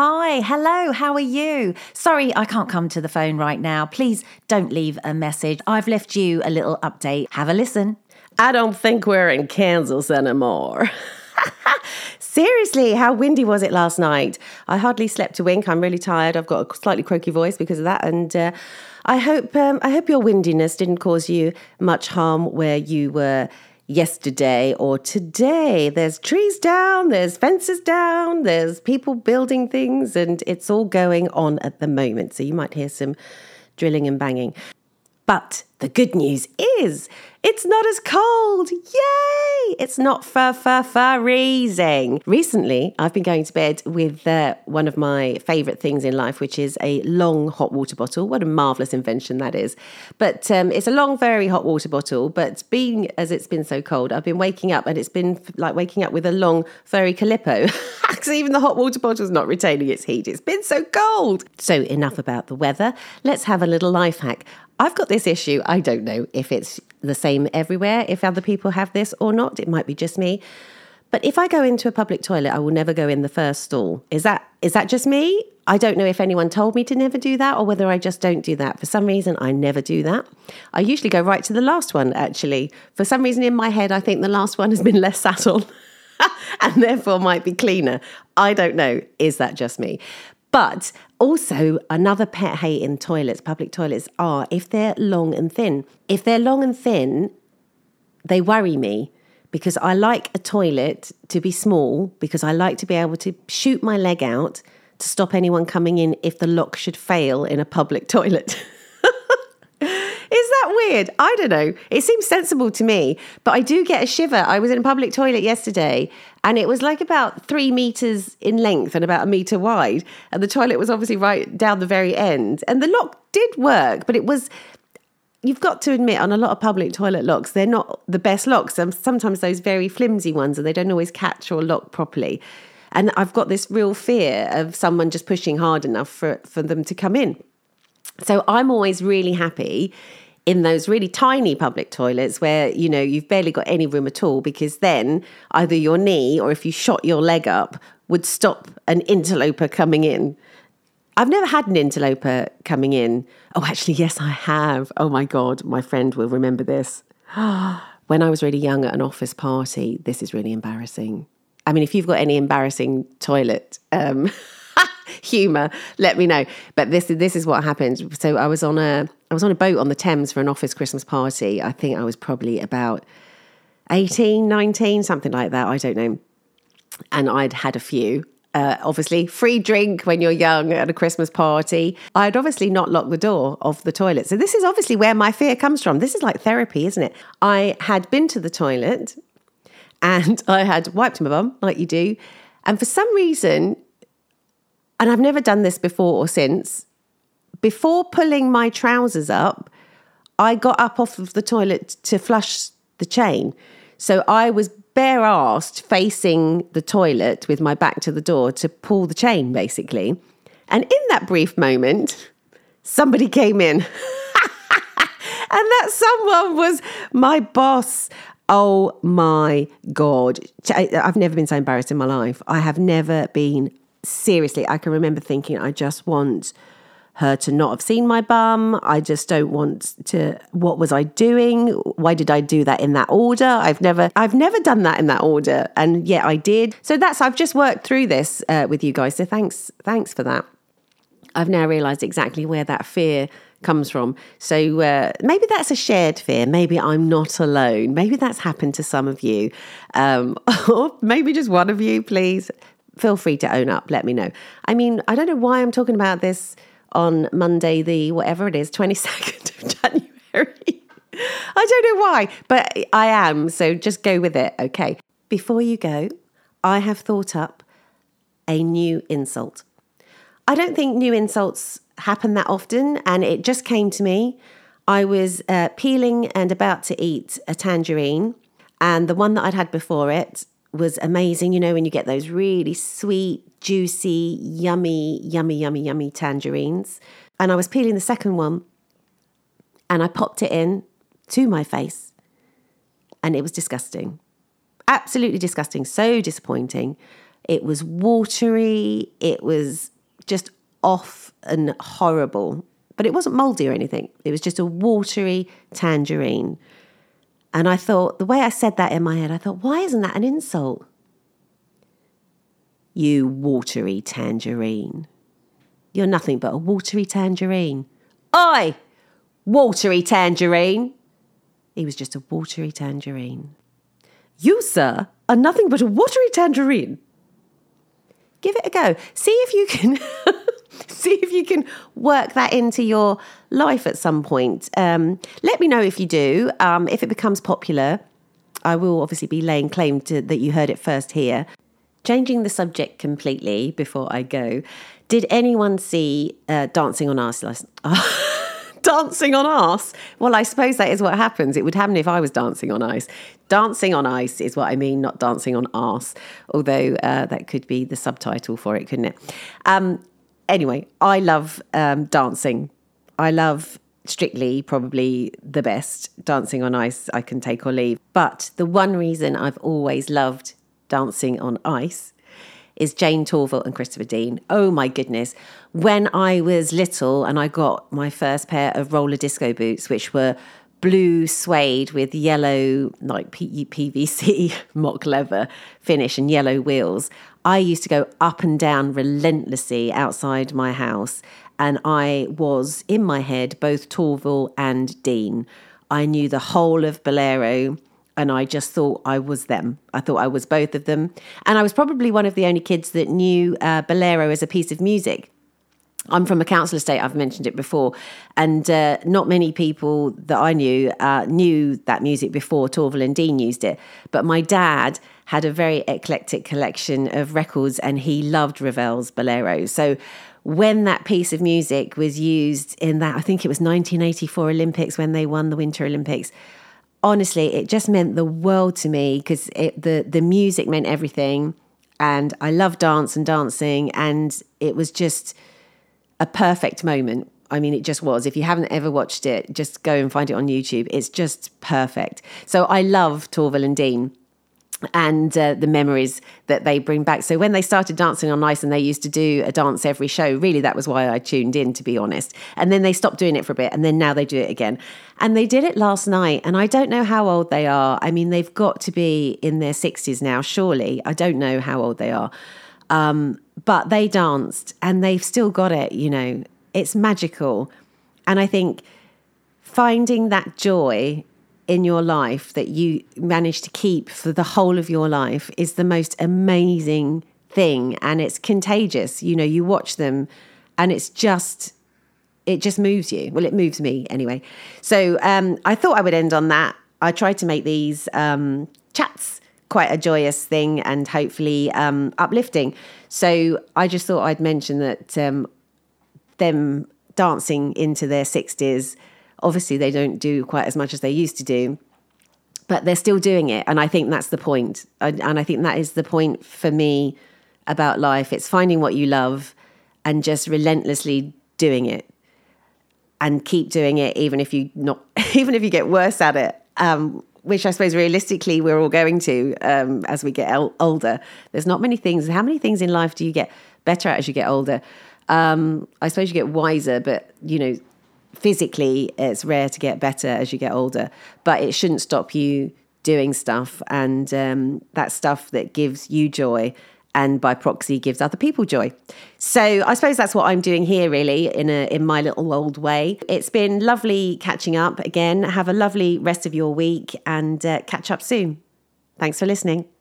Hi, hello, how are you? Sorry, I can't come to the phone right now. Please don't leave a message. I've left you a little update. Have a listen. I don't think we're in Kansas anymore. Seriously, how windy was it last night? I hardly slept a wink. I'm really tired. I've got a slightly croaky voice because of that, and uh, I hope um, I hope your windiness didn't cause you much harm where you were yesterday or today. There's trees down, there's fences down, there's people building things, and it's all going on at the moment. So you might hear some drilling and banging. But the good news is it's not as cold. Yay! It's not fur, fur, freezing. Recently, I've been going to bed with uh, one of my favourite things in life, which is a long hot water bottle. What a marvellous invention that is. But um, it's a long, very hot water bottle. But being as it's been so cold, I've been waking up and it's been like waking up with a long, furry Calippo. Because even the hot water bottle is not retaining its heat. It's been so cold. So, enough about the weather. Let's have a little life hack. I've got this issue. I don't know if it's the same everywhere, if other people have this or not. It might be just me. But if I go into a public toilet, I will never go in the first stall. Is that is that just me? I don't know if anyone told me to never do that or whether I just don't do that. For some reason, I never do that. I usually go right to the last one, actually. For some reason in my head, I think the last one has been less sat on and therefore might be cleaner. I don't know. Is that just me? But also, another pet hate in toilets, public toilets, are if they're long and thin. If they're long and thin, they worry me because I like a toilet to be small because I like to be able to shoot my leg out to stop anyone coming in if the lock should fail in a public toilet. Weird? I don't know. It seems sensible to me, but I do get a shiver. I was in a public toilet yesterday and it was like about three meters in length and about a meter wide. And the toilet was obviously right down the very end. And the lock did work, but it was you've got to admit on a lot of public toilet locks they're not the best locks sometimes those very flimsy ones and they don't always catch or lock properly and i've got this real fear of someone just pushing hard enough for, for them to come in so I'm always really happy in those really tiny public toilets where you know you've barely got any room at all because then either your knee or if you shot your leg up would stop an interloper coming in. I've never had an interloper coming in. Oh, actually, yes, I have. Oh my God, my friend will remember this. when I was really young at an office party, this is really embarrassing. I mean, if you've got any embarrassing toilet um, humor, let me know. But this this is what happened. So I was on a I was on a boat on the Thames for an office Christmas party. I think I was probably about 18, 19, something like that. I don't know. And I'd had a few. Uh, obviously, free drink when you're young at a Christmas party. I'd obviously not locked the door of the toilet. So, this is obviously where my fear comes from. This is like therapy, isn't it? I had been to the toilet and I had wiped my bum, like you do. And for some reason, and I've never done this before or since, before pulling my trousers up, I got up off of the toilet to flush the chain. So I was bare assed facing the toilet with my back to the door to pull the chain, basically. And in that brief moment, somebody came in. and that someone was my boss. Oh my God. I've never been so embarrassed in my life. I have never been seriously, I can remember thinking, I just want her to not have seen my bum. I just don't want to what was I doing? Why did I do that in that order? I've never I've never done that in that order and yet I did. So that's I've just worked through this uh, with you guys. So thanks thanks for that. I've now realized exactly where that fear comes from. So uh, maybe that's a shared fear. Maybe I'm not alone. Maybe that's happened to some of you. Um, or maybe just one of you, please feel free to own up. Let me know. I mean, I don't know why I'm talking about this on Monday, the whatever it is, 22nd of January. I don't know why, but I am. So just go with it. Okay. Before you go, I have thought up a new insult. I don't think new insults happen that often, and it just came to me. I was uh, peeling and about to eat a tangerine, and the one that I'd had before it was amazing. You know, when you get those really sweet, juicy, yummy, yummy, yummy, yummy tangerines. And I was peeling the second one and I popped it in to my face and it was disgusting. Absolutely disgusting. So disappointing. It was watery. It was just off and horrible. But it wasn't moldy or anything. It was just a watery tangerine. And I thought, the way I said that in my head, I thought, why isn't that an insult? You watery tangerine. You're nothing but a watery tangerine. Oi! Watery tangerine. He was just a watery tangerine. You, sir, are nothing but a watery tangerine. Give it a go. See if you can. see if you can work that into your life at some point. Um, let me know if you do. Um, if it becomes popular, I will obviously be laying claim to that you heard it first here. Changing the subject completely before I go, did anyone see uh, Dancing on Ice last? dancing on ice. Well, I suppose that is what happens. It would happen if I was dancing on ice. Dancing on ice is what I mean, not dancing on arse. Although uh, that could be the subtitle for it, couldn't it? Um, anyway, I love um, dancing. I love strictly probably the best dancing on ice I can take or leave. But the one reason I've always loved dancing on ice is Jayne Torvill and Christopher Dean. Oh my goodness. When I was little and I got my first pair of roller disco boots, which were blue suede with yellow, like PVC mock leather finish and yellow wheels, I used to go up and down relentlessly outside my house. And I was in my head both Torvill and Dean. I knew the whole of Bolero and I just thought I was them. I thought I was both of them. And I was probably one of the only kids that knew uh, Bolero as a piece of music. I'm from a council estate, I've mentioned it before, and uh, not many people that I knew uh, knew that music before Torvill and Dean used it. But my dad had a very eclectic collection of records and he loved Ravel's Bolero. So when that piece of music was used in that, I think it was 1984 Olympics when they won the Winter Olympics, honestly, it just meant the world to me because the the music meant everything, and I love dance and dancing, and it was just a perfect moment. I mean, it just was. If you haven't ever watched it, just go and find it on YouTube. It's just perfect. So I love Torvill and Dean and uh, the memories that they bring back. So when they started dancing on ice and they used to do a dance every show, really that was why I tuned in to be honest. And then they stopped doing it for a bit and then now they do it again. And they did it last night and I don't know how old they are. I mean they've got to be in their 60s now surely. I don't know how old they are. Um, but they danced and they've still got it, you know. It's magical. And I think finding that joy in your life that you manage to keep for the whole of your life is the most amazing thing. And it's contagious you know you watch them and it's just it just moves you. Well it moves me anyway. So um, i thought i would end on that. I tried to make these um, chats quite a joyous thing and hopefully um, uplifting so i just thought i'd mention that um, them dancing into their 60s Obviously, they don't do quite as much as they used to do, but they're still doing it. And I think that's the point. And I think that is the point for me about life. It's finding what you love and just relentlessly doing it and keep doing it, even if you not, even if you get worse at it. Um, which I suppose realistically we're all going to um, as we get el- older. There's not many things. How many things in life do you get better at as you get older? Um, I suppose you get wiser, but you know, physically it's rare to get better as you get older, but it shouldn't stop you doing stuff and um, that stuff that gives you joy and by proxy gives other people joy. So I suppose that's what I'm doing here really in a in my little old way. It's been lovely catching up again. Have a lovely rest of your week and uh, catch up soon. Thanks for listening.